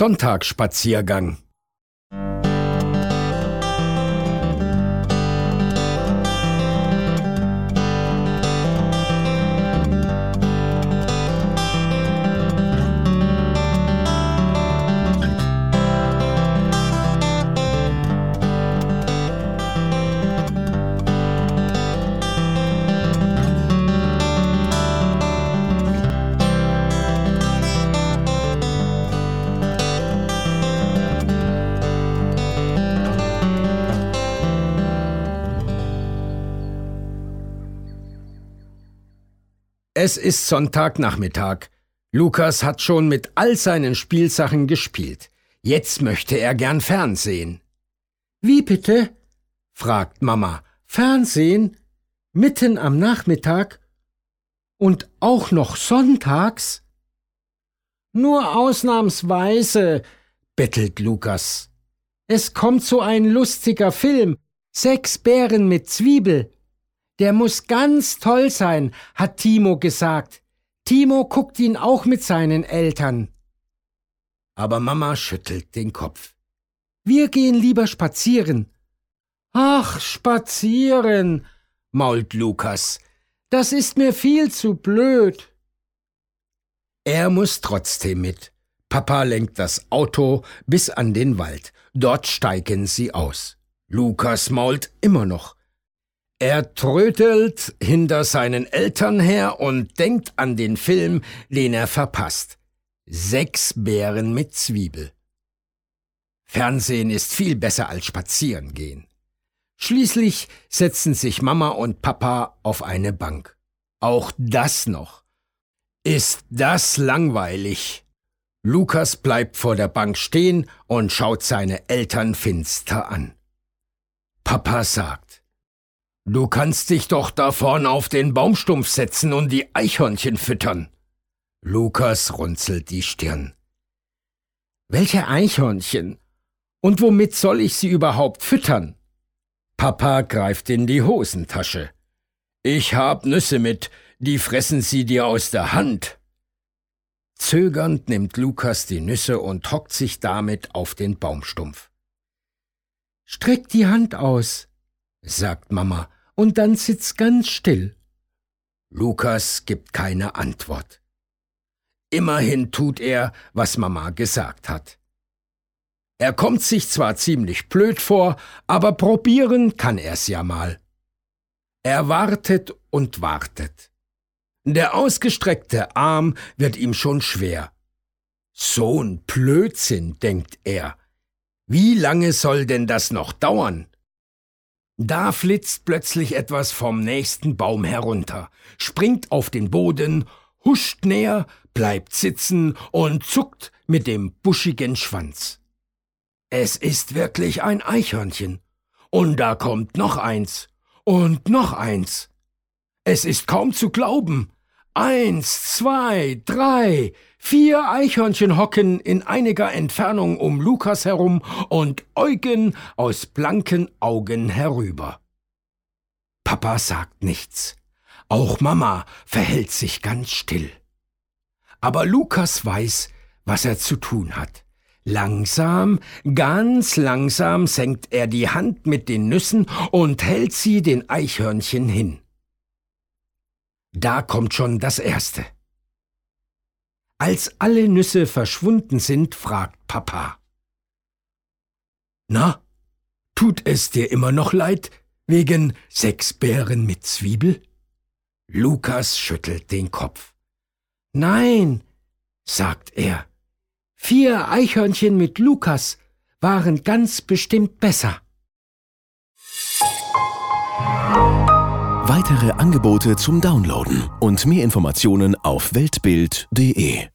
Sonntagsspaziergang Es ist Sonntagnachmittag. Lukas hat schon mit all seinen Spielsachen gespielt. Jetzt möchte er gern Fernsehen. Wie bitte? fragt Mama. Fernsehen? Mitten am Nachmittag? Und auch noch sonntags? Nur ausnahmsweise, bettelt Lukas. Es kommt so ein lustiger Film. Sechs Bären mit Zwiebel. Der muss ganz toll sein, hat Timo gesagt. Timo guckt ihn auch mit seinen Eltern. Aber Mama schüttelt den Kopf. Wir gehen lieber spazieren. Ach, spazieren, mault Lukas. Das ist mir viel zu blöd. Er muss trotzdem mit. Papa lenkt das Auto bis an den Wald. Dort steigen sie aus. Lukas mault immer noch. Er trötelt hinter seinen Eltern her und denkt an den Film, den er verpasst. Sechs Bären mit Zwiebel. Fernsehen ist viel besser als spazieren gehen. Schließlich setzen sich Mama und Papa auf eine Bank. Auch das noch. Ist das langweilig? Lukas bleibt vor der Bank stehen und schaut seine Eltern finster an. Papa sagt, Du kannst dich doch da vorn auf den Baumstumpf setzen und die Eichhörnchen füttern. Lukas runzelt die Stirn. Welche Eichhörnchen? Und womit soll ich sie überhaupt füttern? Papa greift in die Hosentasche. Ich hab Nüsse mit, die fressen sie dir aus der Hand. Zögernd nimmt Lukas die Nüsse und hockt sich damit auf den Baumstumpf. Streck die Hand aus, sagt Mama, und dann sitzt ganz still. Lukas gibt keine Antwort. Immerhin tut er, was Mama gesagt hat. Er kommt sich zwar ziemlich blöd vor, aber probieren kann er's ja mal. Er wartet und wartet. Der ausgestreckte Arm wird ihm schon schwer. So'n Blödsinn, denkt er. Wie lange soll denn das noch dauern? Da flitzt plötzlich etwas vom nächsten Baum herunter, springt auf den Boden, huscht näher, bleibt sitzen und zuckt mit dem buschigen Schwanz. Es ist wirklich ein Eichhörnchen. Und da kommt noch eins. Und noch eins. Es ist kaum zu glauben. Eins, zwei, drei, vier Eichhörnchen hocken in einiger Entfernung um Lukas herum und äugen aus blanken Augen herüber. Papa sagt nichts. Auch Mama verhält sich ganz still. Aber Lukas weiß, was er zu tun hat. Langsam, ganz langsam senkt er die Hand mit den Nüssen und hält sie den Eichhörnchen hin. Da kommt schon das Erste. Als alle Nüsse verschwunden sind, fragt Papa. Na, tut es dir immer noch leid, wegen sechs Bären mit Zwiebel? Lukas schüttelt den Kopf. Nein, sagt er, vier Eichhörnchen mit Lukas waren ganz bestimmt besser. Weitere Angebote zum Downloaden und mehr Informationen auf weltbild.de